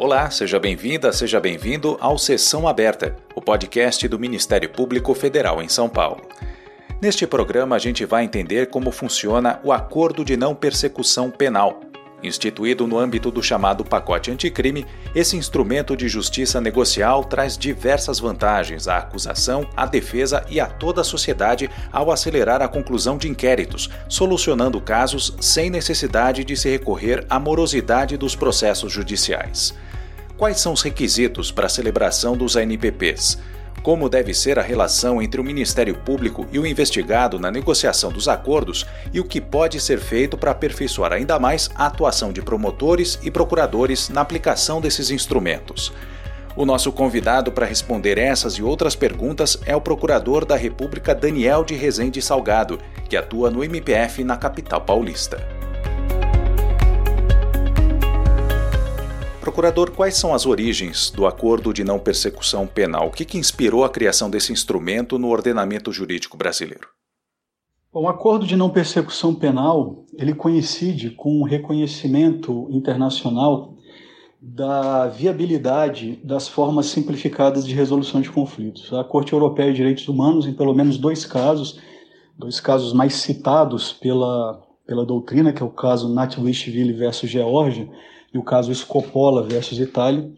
Olá, seja bem-vinda, seja bem-vindo ao Sessão Aberta, o podcast do Ministério Público Federal em São Paulo. Neste programa, a gente vai entender como funciona o Acordo de Não Persecução Penal, Instituído no âmbito do chamado pacote anticrime, esse instrumento de justiça negocial traz diversas vantagens à acusação, à defesa e a toda a sociedade ao acelerar a conclusão de inquéritos, solucionando casos sem necessidade de se recorrer à morosidade dos processos judiciais. Quais são os requisitos para a celebração dos ANPPs? Como deve ser a relação entre o Ministério Público e o investigado na negociação dos acordos e o que pode ser feito para aperfeiçoar ainda mais a atuação de promotores e procuradores na aplicação desses instrumentos. O nosso convidado para responder essas e outras perguntas é o Procurador da República Daniel de Rezende Salgado, que atua no MPF na capital paulista. Procurador, quais são as origens do acordo de não persecução penal? O que, que inspirou a criação desse instrumento no ordenamento jurídico brasileiro? Bom, o acordo de não persecução penal ele coincide com o reconhecimento internacional da viabilidade das formas simplificadas de resolução de conflitos. A Corte Europeia de Direitos Humanos, em pelo menos dois casos, dois casos mais citados pela, pela doutrina, que é o caso Natwishvili versus Geórgia, e o caso Scopola versus Itália,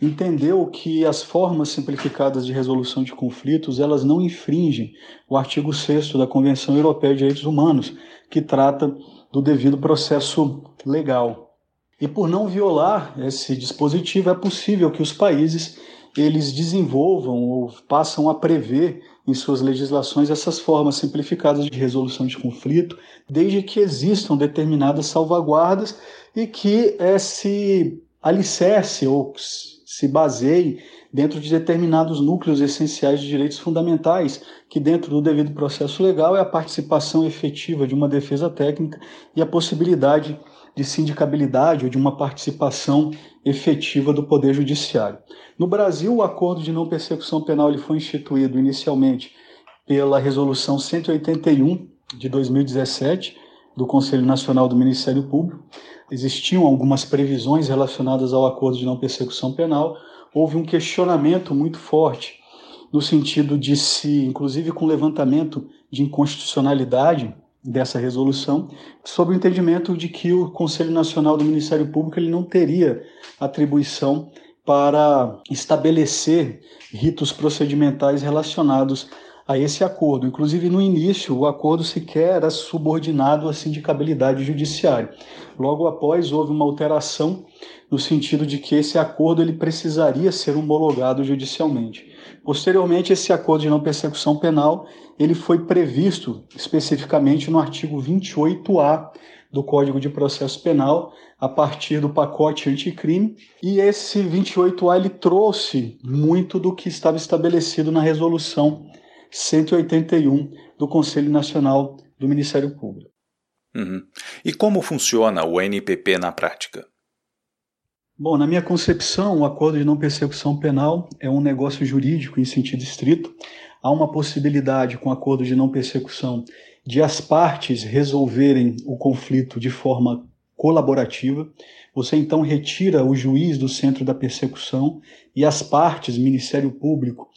entendeu que as formas simplificadas de resolução de conflitos elas não infringem o artigo 6 da Convenção Europeia de Direitos Humanos, que trata do devido processo legal. E por não violar esse dispositivo, é possível que os países eles desenvolvam ou passam a prever em suas legislações essas formas simplificadas de resolução de conflito, desde que existam determinadas salvaguardas e que esse alicerce ou se baseie dentro de determinados núcleos essenciais de direitos fundamentais, que dentro do devido processo legal é a participação efetiva de uma defesa técnica e a possibilidade de sindicabilidade ou de uma participação efetiva do Poder Judiciário. No Brasil, o acordo de não persecução penal ele foi instituído inicialmente pela Resolução 181 de 2017 do Conselho Nacional do Ministério Público. Existiam algumas previsões relacionadas ao acordo de não persecução penal. Houve um questionamento muito forte no sentido de se, inclusive com levantamento de inconstitucionalidade dessa resolução, sob o entendimento de que o Conselho Nacional do Ministério Público ele não teria atribuição para estabelecer ritos procedimentais relacionados a esse acordo. Inclusive, no início, o acordo sequer era subordinado à sindicabilidade judiciária. Logo após, houve uma alteração no sentido de que esse acordo ele precisaria ser homologado judicialmente. Posteriormente, esse acordo de não persecução penal ele foi previsto especificamente no artigo 28A do Código de Processo Penal, a partir do pacote anticrime, e esse 28A ele trouxe muito do que estava estabelecido na resolução 181 do Conselho Nacional do Ministério Público. Uhum. E como funciona o NPP na prática? Bom, na minha concepção, o acordo de não persecução penal é um negócio jurídico em sentido estrito. Há uma possibilidade com o acordo de não persecução de as partes resolverem o conflito de forma colaborativa. Você então retira o juiz do centro da persecução e as partes, Ministério Público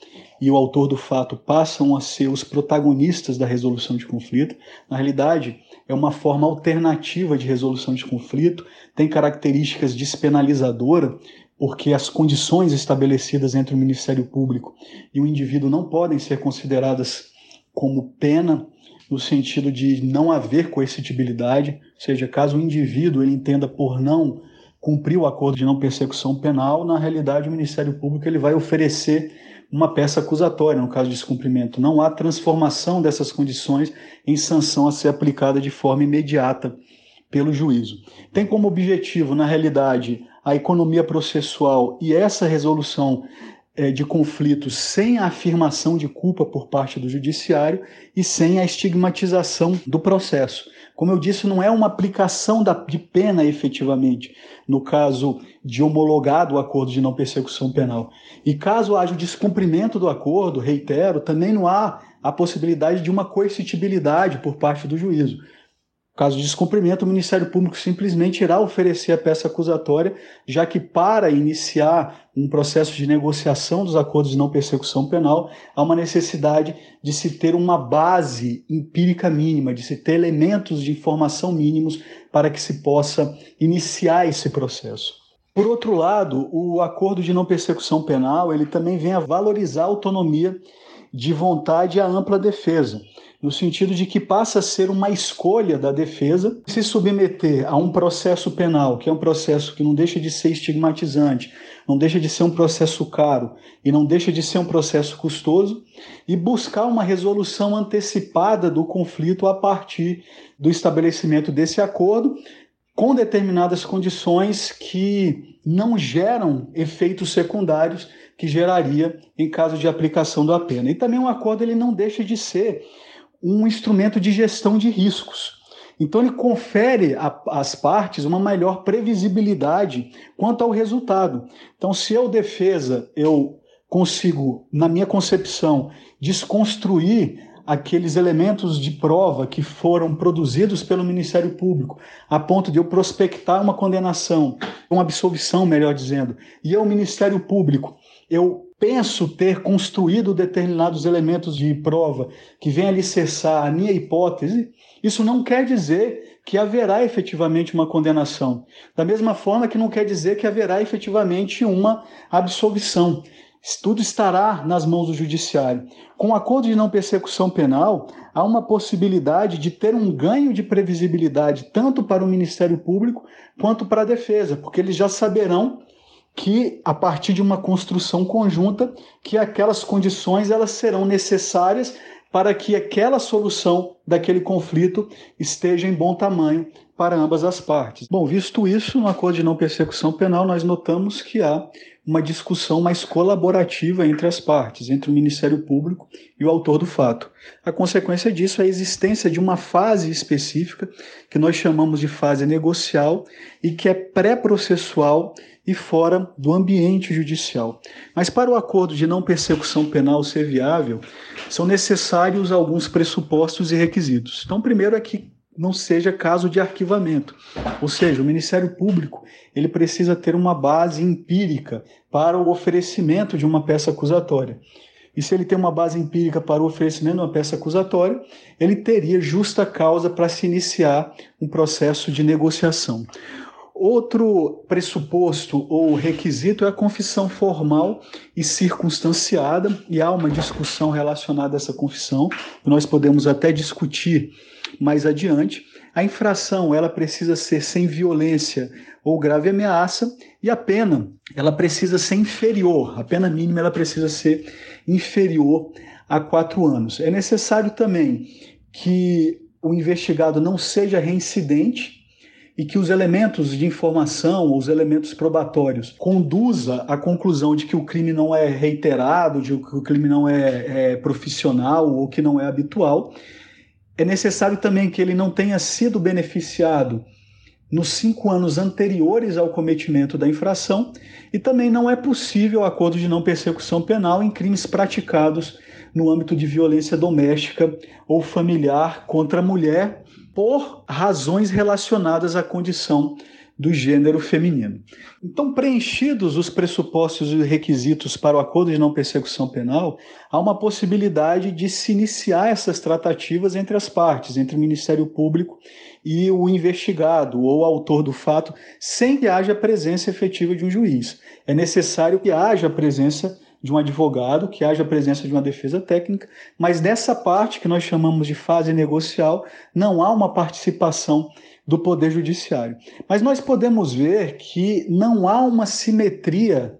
e o autor do fato passam a ser os protagonistas da resolução de conflito. Na realidade, é uma forma alternativa de resolução de conflito, tem características despenalizadoras, porque as condições estabelecidas entre o Ministério Público e o indivíduo não podem ser consideradas como pena no sentido de não haver coercitibilidade, ou seja, caso o indivíduo ele entenda por não cumprir o acordo de não persecução penal, na realidade o Ministério Público ele vai oferecer uma peça acusatória no caso de descumprimento. Não há transformação dessas condições em sanção a ser aplicada de forma imediata pelo juízo. Tem como objetivo, na realidade, a economia processual e essa resolução de conflitos sem a afirmação de culpa por parte do judiciário e sem a estigmatização do processo. Como eu disse, não é uma aplicação da, de pena efetivamente, no caso de homologado o acordo de não persecução penal. E caso haja o descumprimento do acordo, reitero, também não há a possibilidade de uma coercitibilidade por parte do juízo. Caso de descumprimento, o Ministério Público simplesmente irá oferecer a peça acusatória, já que para iniciar um processo de negociação dos acordos de não persecução penal, há uma necessidade de se ter uma base empírica mínima, de se ter elementos de informação mínimos para que se possa iniciar esse processo. Por outro lado, o acordo de não persecução penal, ele também vem a valorizar a autonomia de vontade e a ampla defesa no sentido de que passa a ser uma escolha da defesa se submeter a um processo penal, que é um processo que não deixa de ser estigmatizante, não deixa de ser um processo caro e não deixa de ser um processo custoso, e buscar uma resolução antecipada do conflito a partir do estabelecimento desse acordo, com determinadas condições que não geram efeitos secundários que geraria em caso de aplicação da pena. E também um acordo ele não deixa de ser um instrumento de gestão de riscos. Então, ele confere às partes uma maior previsibilidade quanto ao resultado. Então, se eu, defesa, eu consigo, na minha concepção, desconstruir aqueles elementos de prova que foram produzidos pelo Ministério Público, a ponto de eu prospectar uma condenação, uma absolvição, melhor dizendo, e eu, Ministério Público, eu penso ter construído determinados elementos de prova que vêm alicerçar a minha hipótese, isso não quer dizer que haverá efetivamente uma condenação. Da mesma forma que não quer dizer que haverá efetivamente uma absolvição. Tudo estará nas mãos do judiciário. Com o acordo de não persecução penal, há uma possibilidade de ter um ganho de previsibilidade tanto para o Ministério Público quanto para a defesa, porque eles já saberão que a partir de uma construção conjunta que aquelas condições elas serão necessárias para que aquela solução daquele conflito esteja em bom tamanho para ambas as partes. Bom, visto isso, no acordo de não persecução penal, nós notamos que há uma discussão mais colaborativa entre as partes, entre o Ministério Público e o autor do fato. A consequência disso é a existência de uma fase específica, que nós chamamos de fase negocial, e que é pré-processual e fora do ambiente judicial. Mas para o acordo de não persecução penal ser viável, são necessários alguns pressupostos e requisitos. Então, primeiro é que não seja caso de arquivamento, ou seja, o Ministério Público ele precisa ter uma base empírica para o oferecimento de uma peça acusatória. E se ele tem uma base empírica para o oferecimento de uma peça acusatória, ele teria justa causa para se iniciar um processo de negociação. Outro pressuposto ou requisito é a confissão formal e circunstanciada, e há uma discussão relacionada a essa confissão, que nós podemos até discutir mais adiante. A infração ela precisa ser sem violência ou grave ameaça, e a pena ela precisa ser inferior, a pena mínima ela precisa ser inferior a quatro anos. É necessário também que o investigado não seja reincidente, e que os elementos de informação, os elementos probatórios, conduza à conclusão de que o crime não é reiterado, de que o crime não é, é profissional ou que não é habitual, é necessário também que ele não tenha sido beneficiado nos cinco anos anteriores ao cometimento da infração e também não é possível acordo de não persecução penal em crimes praticados no âmbito de violência doméstica ou familiar contra a mulher por razões relacionadas à condição do gênero feminino. Então, preenchidos os pressupostos e requisitos para o acordo de não persecução penal, há uma possibilidade de se iniciar essas tratativas entre as partes, entre o Ministério Público e o investigado ou autor do fato, sem que haja presença efetiva de um juiz. É necessário que haja a presença de um advogado, que haja a presença de uma defesa técnica, mas nessa parte que nós chamamos de fase negocial, não há uma participação do Poder Judiciário. Mas nós podemos ver que não há uma simetria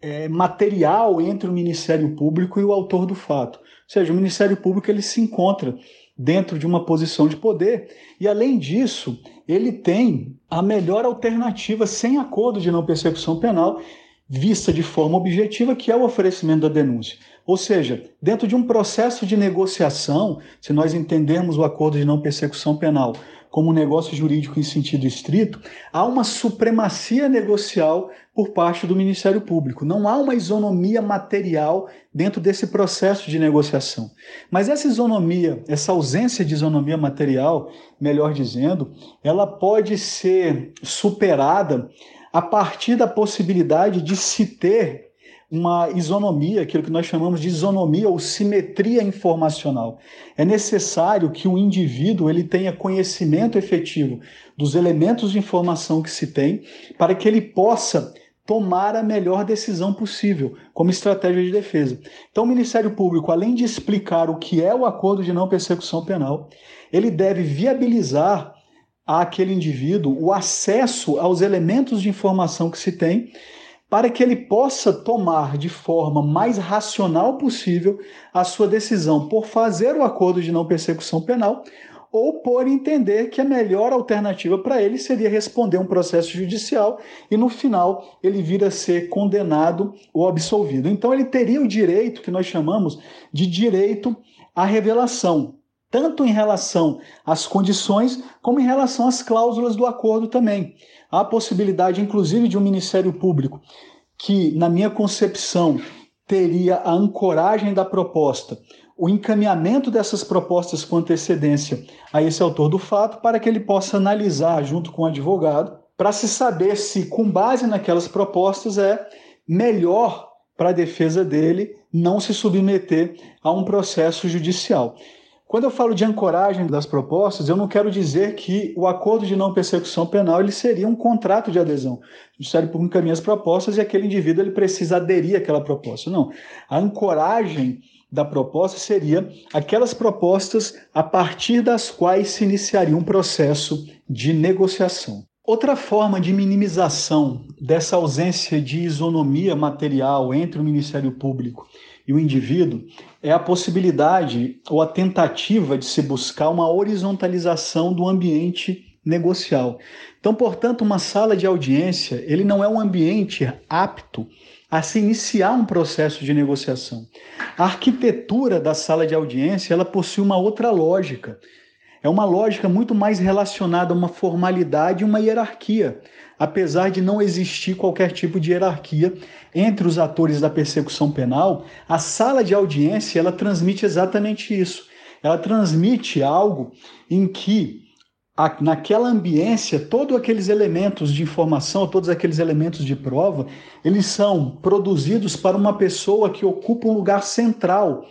é, material entre o Ministério Público e o autor do fato. Ou seja, o Ministério Público ele se encontra dentro de uma posição de poder e, além disso, ele tem a melhor alternativa sem acordo de não persecução penal, vista de forma objetiva, que é o oferecimento da denúncia. Ou seja, dentro de um processo de negociação, se nós entendermos o acordo de não persecução penal como um negócio jurídico em sentido estrito, há uma supremacia negocial por parte do Ministério Público. Não há uma isonomia material dentro desse processo de negociação. Mas essa isonomia, essa ausência de isonomia material, melhor dizendo, ela pode ser superada a partir da possibilidade de se ter uma isonomia, aquilo que nós chamamos de isonomia ou simetria informacional. É necessário que o indivíduo ele tenha conhecimento efetivo dos elementos de informação que se tem para que ele possa tomar a melhor decisão possível como estratégia de defesa. Então, o Ministério Público, além de explicar o que é o acordo de não persecução penal, ele deve viabilizar àquele indivíduo o acesso aos elementos de informação que se tem para que ele possa tomar de forma mais racional possível a sua decisão por fazer o acordo de não persecução penal ou por entender que a melhor alternativa para ele seria responder um processo judicial e no final ele vir a ser condenado ou absolvido. Então ele teria o direito que nós chamamos de direito à revelação, tanto em relação às condições como em relação às cláusulas do acordo também. Há a possibilidade, inclusive, de um Ministério Público que, na minha concepção, teria a ancoragem da proposta, o encaminhamento dessas propostas com antecedência a esse autor do fato, para que ele possa analisar junto com o advogado, para se saber se, com base naquelas propostas, é melhor para a defesa dele não se submeter a um processo judicial. Quando eu falo de ancoragem das propostas, eu não quero dizer que o acordo de não persecução penal ele seria um contrato de adesão. O Ministério Público encaminha as propostas e aquele indivíduo ele precisa aderir àquela proposta. Não. A ancoragem da proposta seria aquelas propostas a partir das quais se iniciaria um processo de negociação. Outra forma de minimização dessa ausência de isonomia material entre o Ministério Público e o indivíduo é a possibilidade ou a tentativa de se buscar uma horizontalização do ambiente negocial. Então, portanto, uma sala de audiência, ele não é um ambiente apto a se iniciar um processo de negociação. A arquitetura da sala de audiência, ela possui uma outra lógica. É uma lógica muito mais relacionada a uma formalidade e uma hierarquia apesar de não existir qualquer tipo de hierarquia entre os atores da persecução penal, a sala de audiência ela transmite exatamente isso. Ela transmite algo em que naquela ambiência, todos aqueles elementos de informação, todos aqueles elementos de prova, eles são produzidos para uma pessoa que ocupa um lugar central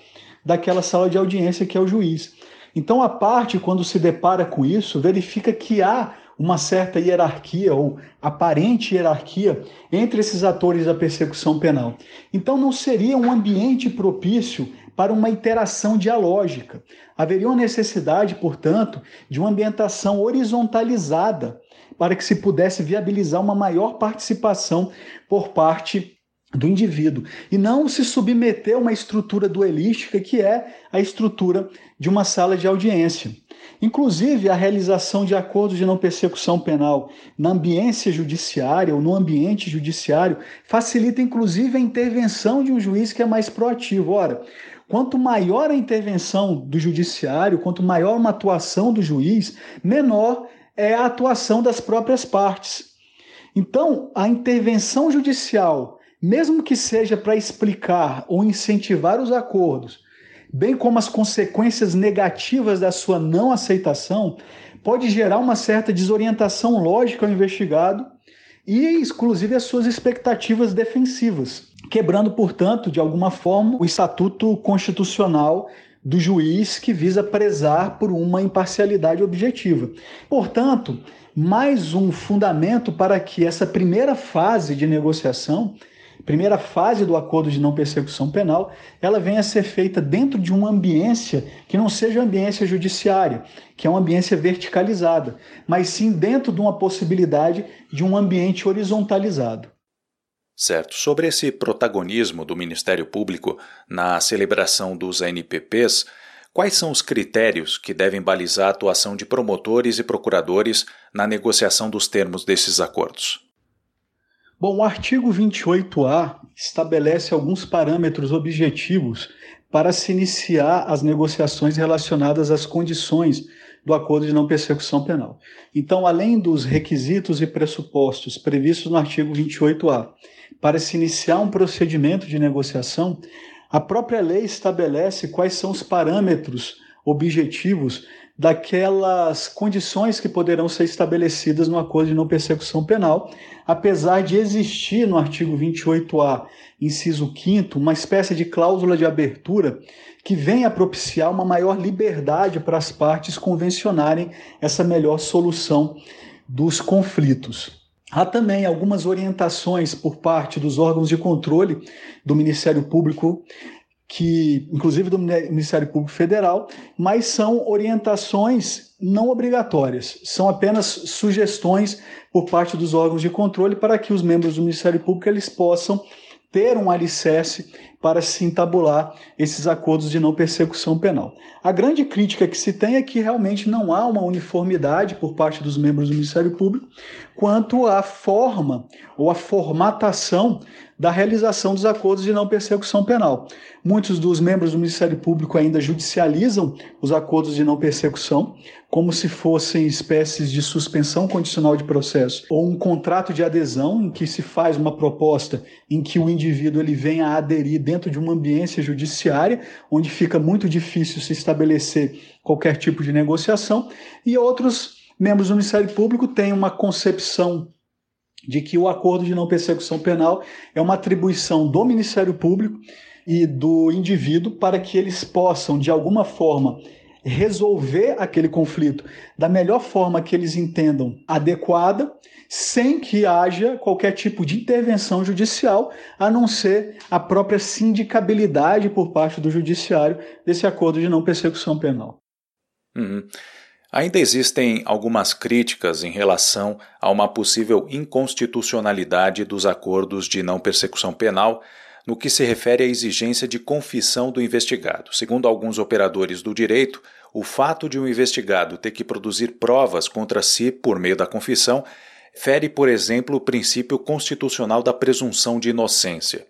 daquela sala de audiência, que é o juiz. Então, a parte, quando se depara com isso, verifica que há uma certa hierarquia ou aparente hierarquia entre esses atores da persecução penal. Então não seria um ambiente propício para uma interação dialógica. Haveria uma necessidade, portanto, de uma ambientação horizontalizada para que se pudesse viabilizar uma maior participação por parte do indivíduo e não se submeter a uma estrutura duelística que é a estrutura de uma sala de audiência. Inclusive, a realização de acordos de não persecução penal na ambiência judiciária ou no ambiente judiciário facilita, inclusive, a intervenção de um juiz que é mais proativo. Ora, quanto maior a intervenção do judiciário, quanto maior uma atuação do juiz, menor é a atuação das próprias partes. Então, a intervenção judicial, mesmo que seja para explicar ou incentivar os acordos, bem como as consequências negativas da sua não aceitação, pode gerar uma certa desorientação lógica ao investigado e, inclusive, as suas expectativas defensivas, quebrando, portanto, de alguma forma, o estatuto constitucional do juiz que visa prezar por uma imparcialidade objetiva. Portanto, mais um fundamento para que essa primeira fase de negociação primeira fase do acordo de não persecução penal, ela venha a ser feita dentro de uma ambiência que não seja ambiência judiciária, que é uma ambiência verticalizada, mas sim dentro de uma possibilidade de um ambiente horizontalizado. Certo. Sobre esse protagonismo do Ministério Público na celebração dos ANPPs, quais são os critérios que devem balizar a atuação de promotores e procuradores na negociação dos termos desses acordos? Bom, o artigo 28A estabelece alguns parâmetros objetivos para se iniciar as negociações relacionadas às condições do acordo de não persecução penal. Então, além dos requisitos e pressupostos previstos no artigo 28A para se iniciar um procedimento de negociação, a própria lei estabelece quais são os parâmetros objetivos daquelas condições que poderão ser estabelecidas no acordo de não persecução penal, apesar de existir no artigo 28A, inciso 5 uma espécie de cláusula de abertura que vem a propiciar uma maior liberdade para as partes convencionarem essa melhor solução dos conflitos. Há também algumas orientações por parte dos órgãos de controle do Ministério Público que, inclusive do Ministério Público Federal, mas são orientações não obrigatórias, são apenas sugestões por parte dos órgãos de controle para que os membros do Ministério Público eles possam ter um alicerce para se entabular esses acordos de não persecução penal. A grande crítica que se tem é que realmente não há uma uniformidade por parte dos membros do Ministério Público quanto à forma ou à formatação da realização dos acordos de não persecução penal. Muitos dos membros do Ministério Público ainda judicializam os acordos de não persecução como se fossem espécies de suspensão condicional de processo ou um contrato de adesão em que se faz uma proposta em que o indivíduo ele vem a aderir dentro de uma ambiência judiciária onde fica muito difícil se estabelecer qualquer tipo de negociação e outros membros do Ministério Público têm uma concepção de que o acordo de não persecução penal é uma atribuição do Ministério Público e do indivíduo para que eles possam, de alguma forma, resolver aquele conflito da melhor forma que eles entendam adequada, sem que haja qualquer tipo de intervenção judicial, a não ser a própria sindicabilidade por parte do judiciário desse acordo de não persecução penal. Uhum. Ainda existem algumas críticas em relação a uma possível inconstitucionalidade dos acordos de não persecução penal no que se refere à exigência de confissão do investigado. Segundo alguns operadores do direito, o fato de um investigado ter que produzir provas contra si por meio da confissão fere, por exemplo, o princípio constitucional da presunção de inocência.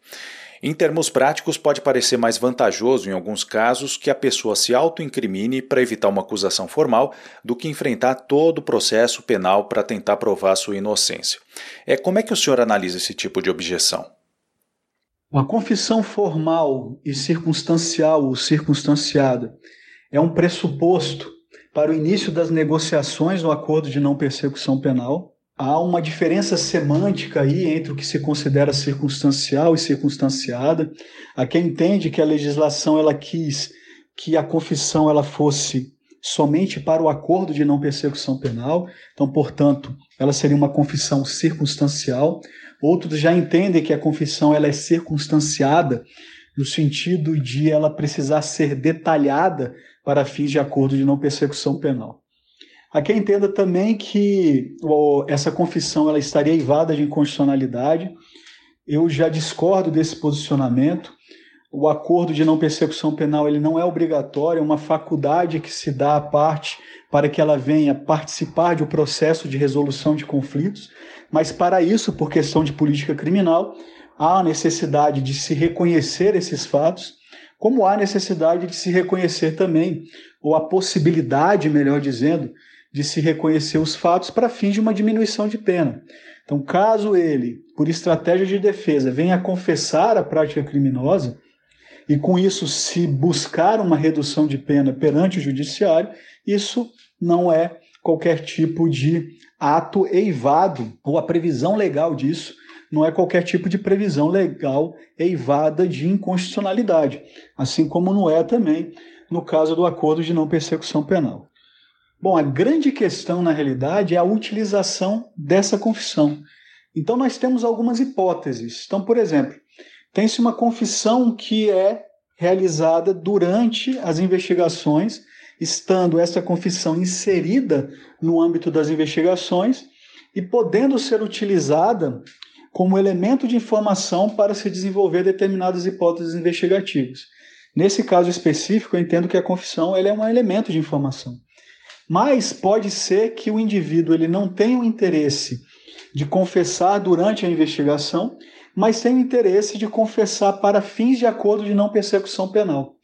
Em termos práticos, pode parecer mais vantajoso, em alguns casos, que a pessoa se autoincrimine para evitar uma acusação formal do que enfrentar todo o processo penal para tentar provar sua inocência. É, como é que o senhor analisa esse tipo de objeção? Uma confissão formal e circunstancial ou circunstanciada é um pressuposto para o início das negociações no acordo de não persecução penal há uma diferença semântica aí entre o que se considera circunstancial e circunstanciada. Há quem entende que a legislação ela quis que a confissão ela fosse somente para o acordo de não persecução penal, então, portanto, ela seria uma confissão circunstancial. Outros já entendem que a confissão ela é circunstanciada no sentido de ela precisar ser detalhada para fins de acordo de não persecução penal. Quem entenda também que essa confissão ela estaria eivada de inconstitucionalidade. Eu já discordo desse posicionamento. O acordo de não persecução penal ele não é obrigatório, é uma faculdade que se dá à parte para que ela venha participar de um processo de resolução de conflitos, mas para isso, por questão de política criminal, há a necessidade de se reconhecer esses fatos, como há necessidade de se reconhecer também, ou a possibilidade, melhor dizendo, de se reconhecer os fatos para fins de uma diminuição de pena. Então, caso ele, por estratégia de defesa, venha confessar a prática criminosa e com isso se buscar uma redução de pena perante o judiciário, isso não é qualquer tipo de ato eivado ou a previsão legal disso não é qualquer tipo de previsão legal eivada de inconstitucionalidade, assim como não é também no caso do acordo de não persecução penal. Bom, a grande questão, na realidade, é a utilização dessa confissão. Então, nós temos algumas hipóteses. Então, por exemplo, tem-se uma confissão que é realizada durante as investigações, estando essa confissão inserida no âmbito das investigações e podendo ser utilizada como elemento de informação para se desenvolver determinadas hipóteses investigativas. Nesse caso específico, eu entendo que a confissão é um elemento de informação. Mas pode ser que o indivíduo ele não tenha o interesse de confessar durante a investigação, mas tem o interesse de confessar para fins de acordo de não persecução penal.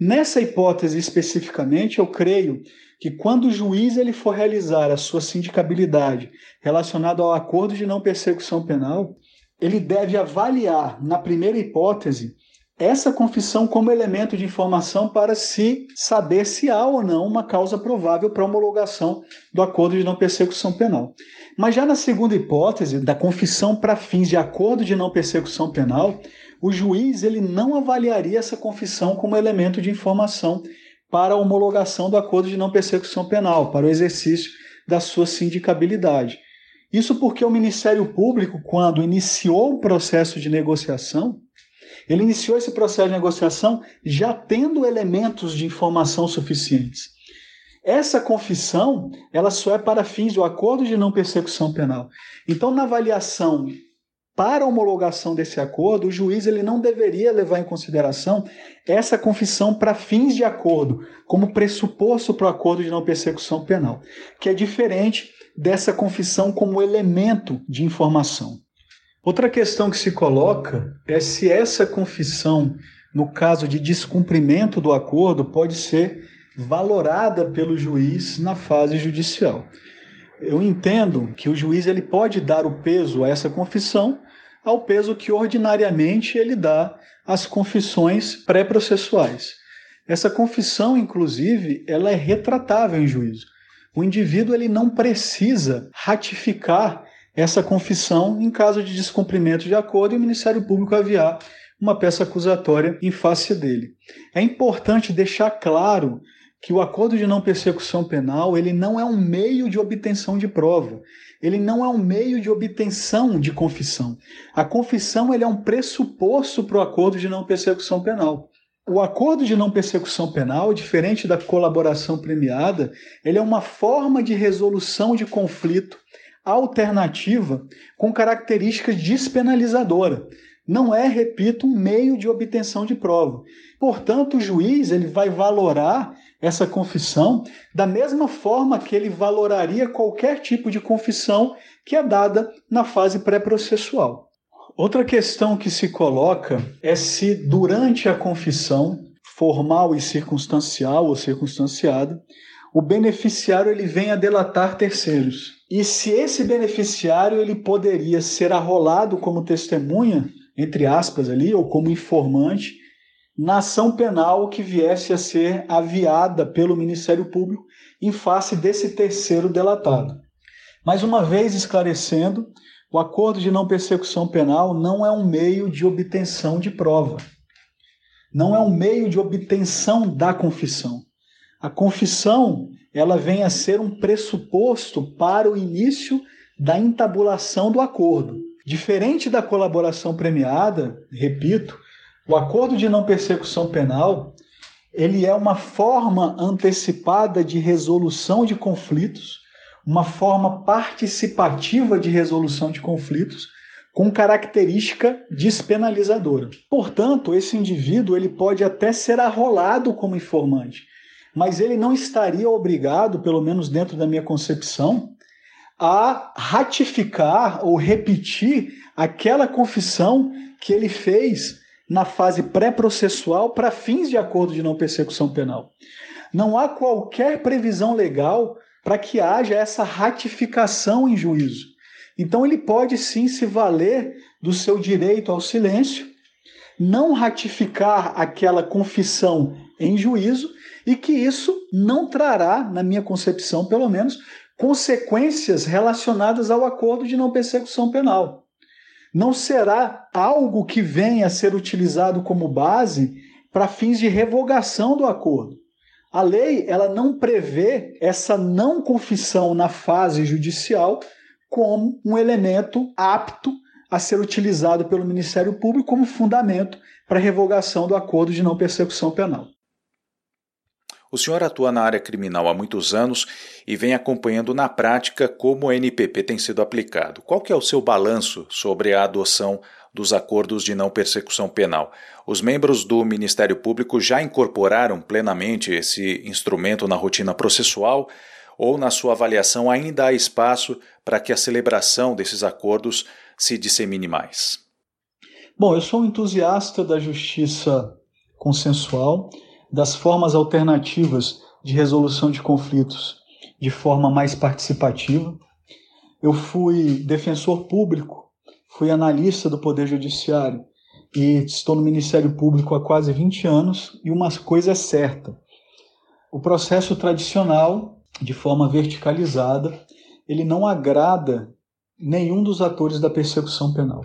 Nessa hipótese especificamente, eu creio que quando o juiz ele for realizar a sua sindicabilidade relacionada ao acordo de não persecução penal, ele deve avaliar, na primeira hipótese, essa confissão como elemento de informação para se saber se há ou não uma causa provável para homologação do acordo de não persecução penal. Mas já na segunda hipótese, da confissão para fins de acordo de não persecução penal, o juiz ele não avaliaria essa confissão como elemento de informação para a homologação do acordo de não persecução penal, para o exercício da sua sindicabilidade. Isso porque o Ministério Público, quando iniciou o processo de negociação, ele iniciou esse processo de negociação já tendo elementos de informação suficientes. Essa confissão, ela só é para fins do acordo de não persecução penal. Então, na avaliação para a homologação desse acordo, o juiz ele não deveria levar em consideração essa confissão para fins de acordo, como pressuposto para o acordo de não persecução penal, que é diferente dessa confissão como elemento de informação. Outra questão que se coloca é se essa confissão, no caso de descumprimento do acordo, pode ser valorada pelo juiz na fase judicial. Eu entendo que o juiz ele pode dar o peso a essa confissão ao peso que ordinariamente ele dá às confissões pré-processuais. Essa confissão, inclusive, ela é retratável em juízo. O indivíduo ele não precisa ratificar essa confissão em caso de descumprimento de acordo e o Ministério Público aviar uma peça acusatória em face dele. É importante deixar claro que o acordo de não persecução penal ele não é um meio de obtenção de prova. Ele não é um meio de obtenção de confissão. A confissão ele é um pressuposto para o acordo de não persecução penal. O acordo de não persecução penal, diferente da colaboração premiada, ele é uma forma de resolução de conflito alternativa com características despenalizadora. Não é, repito, um meio de obtenção de prova. Portanto, o juiz ele vai valorar essa confissão da mesma forma que ele valoraria qualquer tipo de confissão que é dada na fase pré-processual. Outra questão que se coloca é se durante a confissão formal e circunstancial ou circunstanciada, o beneficiário ele vem a delatar terceiros. E se esse beneficiário ele poderia ser arrolado como testemunha, entre aspas ali, ou como informante, na ação penal que viesse a ser aviada pelo Ministério Público em face desse terceiro delatado. Mais uma vez esclarecendo, o acordo de não persecução penal não é um meio de obtenção de prova. Não é um meio de obtenção da confissão. A confissão, ela vem a ser um pressuposto para o início da entabulação do acordo. Diferente da colaboração premiada, repito, o acordo de não persecução penal, ele é uma forma antecipada de resolução de conflitos, uma forma participativa de resolução de conflitos com característica despenalizadora. Portanto, esse indivíduo ele pode até ser arrolado como informante, mas ele não estaria obrigado, pelo menos dentro da minha concepção, a ratificar ou repetir aquela confissão que ele fez na fase pré-processual para fins de acordo de não persecução penal. Não há qualquer previsão legal para que haja essa ratificação em juízo. Então ele pode sim se valer do seu direito ao silêncio, não ratificar aquela confissão em juízo e que isso não trará, na minha concepção pelo menos, consequências relacionadas ao acordo de não persecução penal não será algo que venha a ser utilizado como base para fins de revogação do acordo. A lei ela não prevê essa não confissão na fase judicial como um elemento apto a ser utilizado pelo Ministério Público como fundamento para revogação do acordo de não persecução penal. O senhor atua na área criminal há muitos anos e vem acompanhando na prática como o NPP tem sido aplicado. Qual que é o seu balanço sobre a adoção dos acordos de não persecução penal? Os membros do Ministério Público já incorporaram plenamente esse instrumento na rotina processual ou, na sua avaliação, ainda há espaço para que a celebração desses acordos se dissemine mais? Bom, eu sou um entusiasta da justiça consensual, das formas alternativas de resolução de conflitos de forma mais participativa. Eu fui defensor público, fui analista do Poder Judiciário e estou no Ministério Público há quase 20 anos, e uma coisa é certa: o processo tradicional, de forma verticalizada, ele não agrada nenhum dos atores da persecução penal.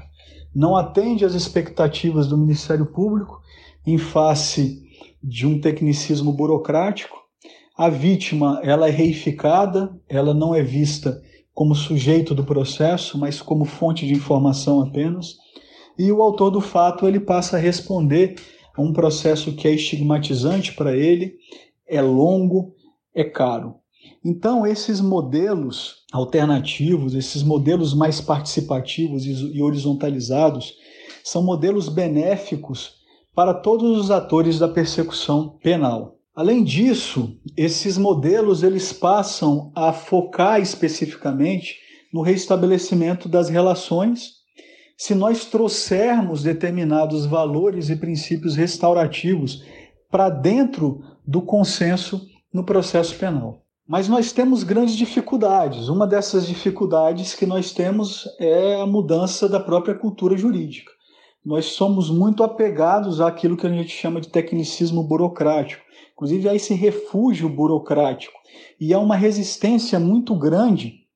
Não atende às expectativas do Ministério Público em face de um tecnicismo burocrático. A vítima, ela é reificada, ela não é vista como sujeito do processo, mas como fonte de informação apenas e o autor do fato ele passa a responder a um processo que é estigmatizante para ele, é longo, é caro. Então, esses modelos alternativos, esses modelos mais participativos e horizontalizados, são modelos benéficos para todos os atores da persecução penal. Além disso, esses modelos eles passam a focar especificamente no restabelecimento das relações se nós trouxermos determinados valores e princípios restaurativos para dentro do consenso no processo penal. Mas nós temos grandes dificuldades. Uma dessas dificuldades que nós temos é a mudança da própria cultura jurídica. Nós somos muito apegados àquilo que a gente chama de tecnicismo burocrático, inclusive a esse refúgio burocrático. E há uma resistência muito grande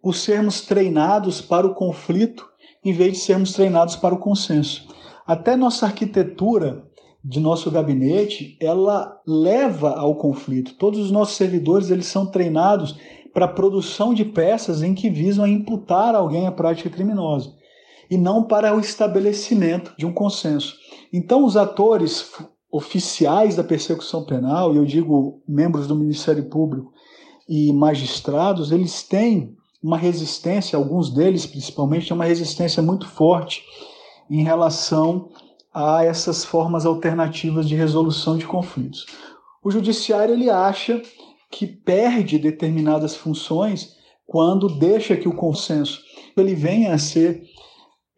por sermos treinados para o conflito em vez de sermos treinados para o consenso. Até nossa arquitetura de nosso gabinete, ela leva ao conflito. Todos os nossos servidores, eles são treinados para a produção de peças em que visam imputar alguém a prática criminosa e não para o estabelecimento de um consenso. Então, os atores oficiais da persecução penal, e eu digo membros do Ministério Público e magistrados, eles têm uma resistência, alguns deles principalmente, uma resistência muito forte em relação a essas formas alternativas de resolução de conflitos. O judiciário ele acha que perde determinadas funções quando deixa que o consenso ele venha a ser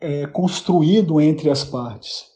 é, construído entre as partes.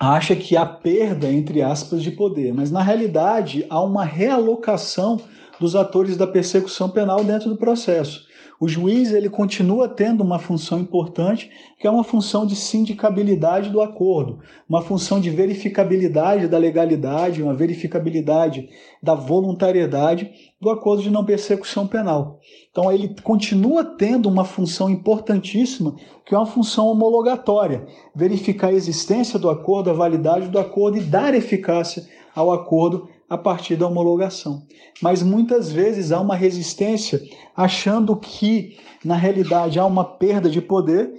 Acha que há perda, entre aspas, de poder, mas na realidade há uma realocação dos atores da persecução penal dentro do processo. O juiz ele continua tendo uma função importante, que é uma função de sindicabilidade do acordo, uma função de verificabilidade da legalidade, uma verificabilidade da voluntariedade do acordo de não persecução penal. Então ele continua tendo uma função importantíssima, que é uma função homologatória, verificar a existência do acordo, a validade do acordo e dar eficácia ao acordo a partir da homologação. Mas muitas vezes há uma resistência achando que, na realidade, há uma perda de poder,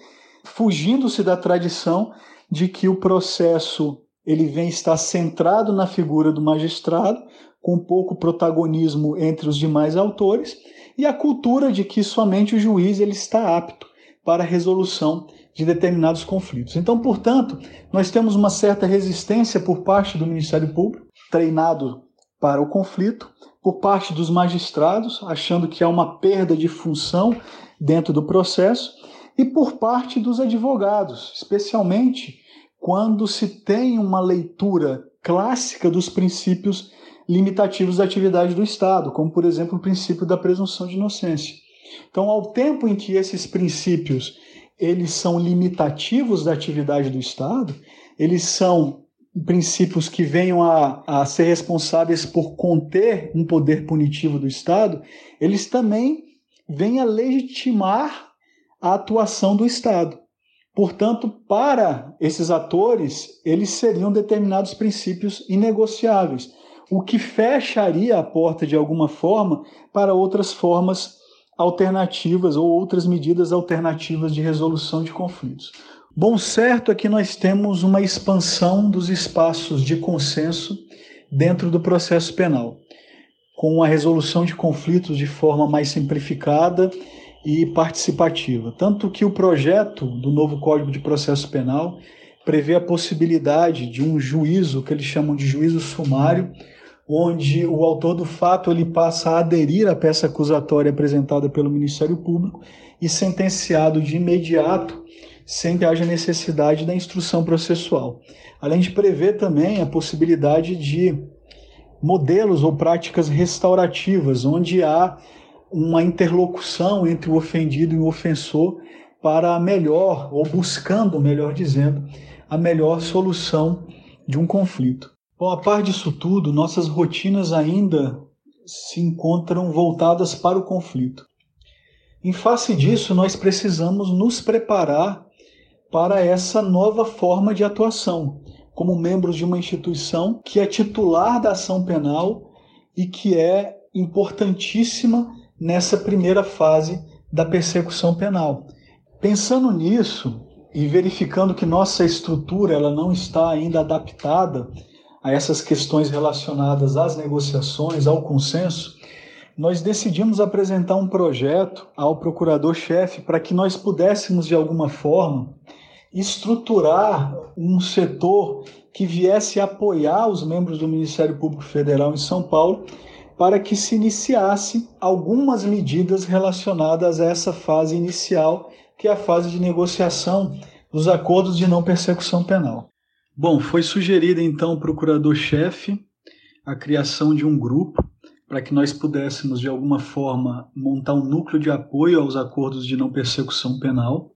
fugindo-se da tradição de que o processo ele vem estar centrado na figura do magistrado, com pouco protagonismo entre os demais autores, e a cultura de que somente o juiz ele está apto para a resolução de determinados conflitos. Então, portanto, nós temos uma certa resistência por parte do Ministério Público treinado para o conflito, por parte dos magistrados, achando que há uma perda de função dentro do processo, e por parte dos advogados, especialmente quando se tem uma leitura clássica dos princípios limitativos da atividade do Estado, como, por exemplo, o princípio da presunção de inocência. Então, ao tempo em que esses princípios eles são limitativos da atividade do Estado, eles são princípios que venham a, a ser responsáveis por conter um poder punitivo do Estado, eles também vêm a legitimar a atuação do Estado. Portanto, para esses atores, eles seriam determinados princípios inegociáveis, o que fecharia a porta de alguma forma para outras formas alternativas ou outras medidas alternativas de resolução de conflitos. Bom, certo é que nós temos uma expansão dos espaços de consenso dentro do processo penal, com a resolução de conflitos de forma mais simplificada e participativa. Tanto que o projeto do novo Código de Processo Penal prevê a possibilidade de um juízo, que eles chamam de juízo sumário, onde o autor do fato ele passa a aderir à peça acusatória apresentada pelo Ministério Público e sentenciado de imediato, sem que haja necessidade da instrução processual. Além de prever também a possibilidade de modelos ou práticas restaurativas, onde há uma interlocução entre o ofendido e o ofensor para a melhor, ou buscando, melhor dizendo, a melhor solução de um conflito. Bom, a par disso tudo, nossas rotinas ainda se encontram voltadas para o conflito. Em face disso, nós precisamos nos preparar para essa nova forma de atuação, como membros de uma instituição que é titular da ação penal e que é importantíssima nessa primeira fase da persecução penal. Pensando nisso e verificando que nossa estrutura ela não está ainda adaptada a essas questões relacionadas às negociações, ao consenso, nós decidimos apresentar um projeto ao procurador-chefe para que nós pudéssemos, de alguma forma, estruturar um setor que viesse apoiar os membros do Ministério Público Federal em São Paulo para que se iniciasse algumas medidas relacionadas a essa fase inicial, que é a fase de negociação dos acordos de não persecução penal. Bom, foi sugerida então ao procurador-chefe a criação de um grupo para que nós pudéssemos, de alguma forma, montar um núcleo de apoio aos acordos de não persecução penal.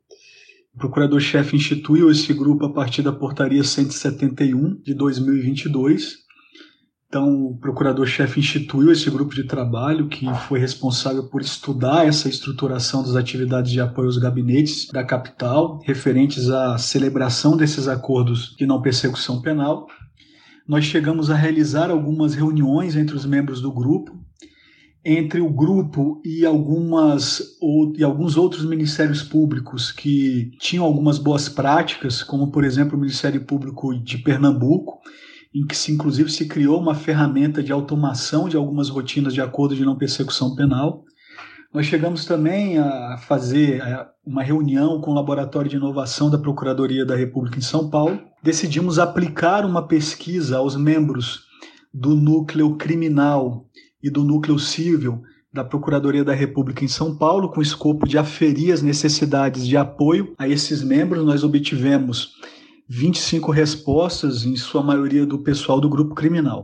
O procurador-chefe instituiu esse grupo a partir da portaria 171 de 2022. Então, o procurador-chefe instituiu esse grupo de trabalho que foi responsável por estudar essa estruturação das atividades de apoio aos gabinetes da capital, referentes à celebração desses acordos de não persecução penal. Nós chegamos a realizar algumas reuniões entre os membros do grupo, entre o grupo e algumas ou, e alguns outros ministérios públicos que tinham algumas boas práticas, como por exemplo o Ministério Público de Pernambuco, em que se inclusive se criou uma ferramenta de automação de algumas rotinas de acordo de não persecução penal. Nós chegamos também a fazer uma reunião com o Laboratório de Inovação da Procuradoria da República em São Paulo. Decidimos aplicar uma pesquisa aos membros do núcleo criminal e do núcleo civil da Procuradoria da República em São Paulo, com o escopo de aferir as necessidades de apoio a esses membros. Nós obtivemos 25 respostas, em sua maioria do pessoal do grupo criminal.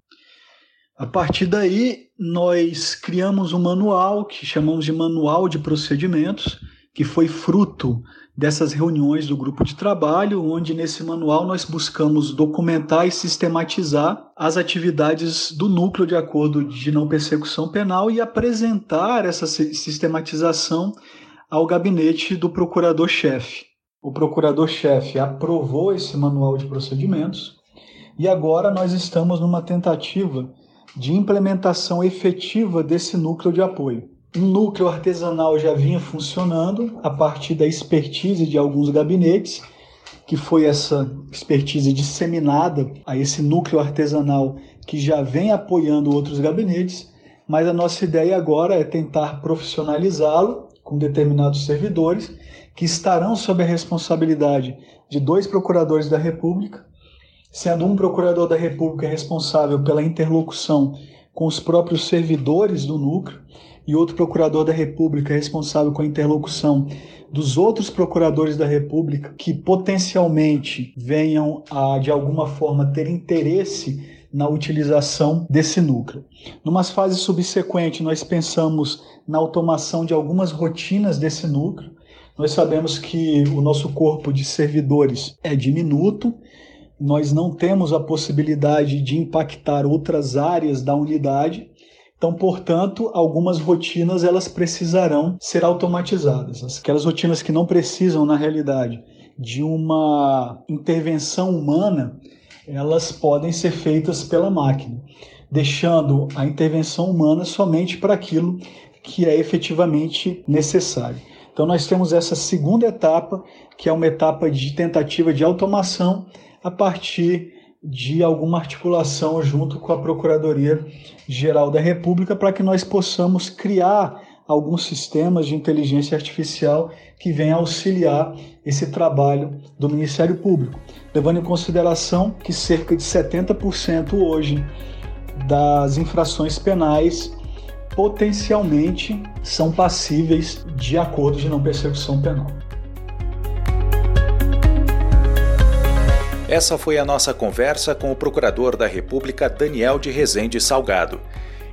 A partir daí, nós criamos um manual que chamamos de Manual de Procedimentos, que foi fruto dessas reuniões do grupo de trabalho, onde nesse manual nós buscamos documentar e sistematizar as atividades do núcleo de acordo de não persecução penal e apresentar essa sistematização ao gabinete do procurador-chefe. O procurador-chefe aprovou esse manual de procedimentos e agora nós estamos numa tentativa de implementação efetiva desse núcleo de apoio. Um núcleo artesanal já vinha funcionando a partir da expertise de alguns gabinetes, que foi essa expertise disseminada a esse núcleo artesanal que já vem apoiando outros gabinetes, mas a nossa ideia agora é tentar profissionalizá-lo com determinados servidores que estarão sob a responsabilidade de dois procuradores da República sendo um procurador da República responsável pela interlocução com os próprios servidores do núcleo e outro procurador da República responsável com a interlocução dos outros procuradores da República que potencialmente venham a, de alguma forma, ter interesse na utilização desse núcleo. Numa fase subsequente, nós pensamos na automação de algumas rotinas desse núcleo. Nós sabemos que o nosso corpo de servidores é diminuto nós não temos a possibilidade de impactar outras áreas da unidade. Então, portanto, algumas rotinas elas precisarão ser automatizadas. Aquelas rotinas que não precisam, na realidade, de uma intervenção humana, elas podem ser feitas pela máquina, deixando a intervenção humana somente para aquilo que é efetivamente necessário. Então, nós temos essa segunda etapa, que é uma etapa de tentativa de automação a partir de alguma articulação junto com a Procuradoria Geral da República para que nós possamos criar alguns sistemas de inteligência artificial que venham auxiliar esse trabalho do Ministério Público, levando em consideração que cerca de 70% hoje das infrações penais potencialmente são passíveis de acordo de não persecução penal. Essa foi a nossa conversa com o Procurador da República Daniel de Rezende Salgado.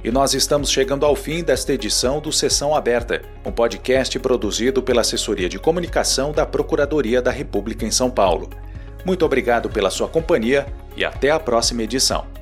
E nós estamos chegando ao fim desta edição do Sessão Aberta, um podcast produzido pela Assessoria de Comunicação da Procuradoria da República em São Paulo. Muito obrigado pela sua companhia e até a próxima edição.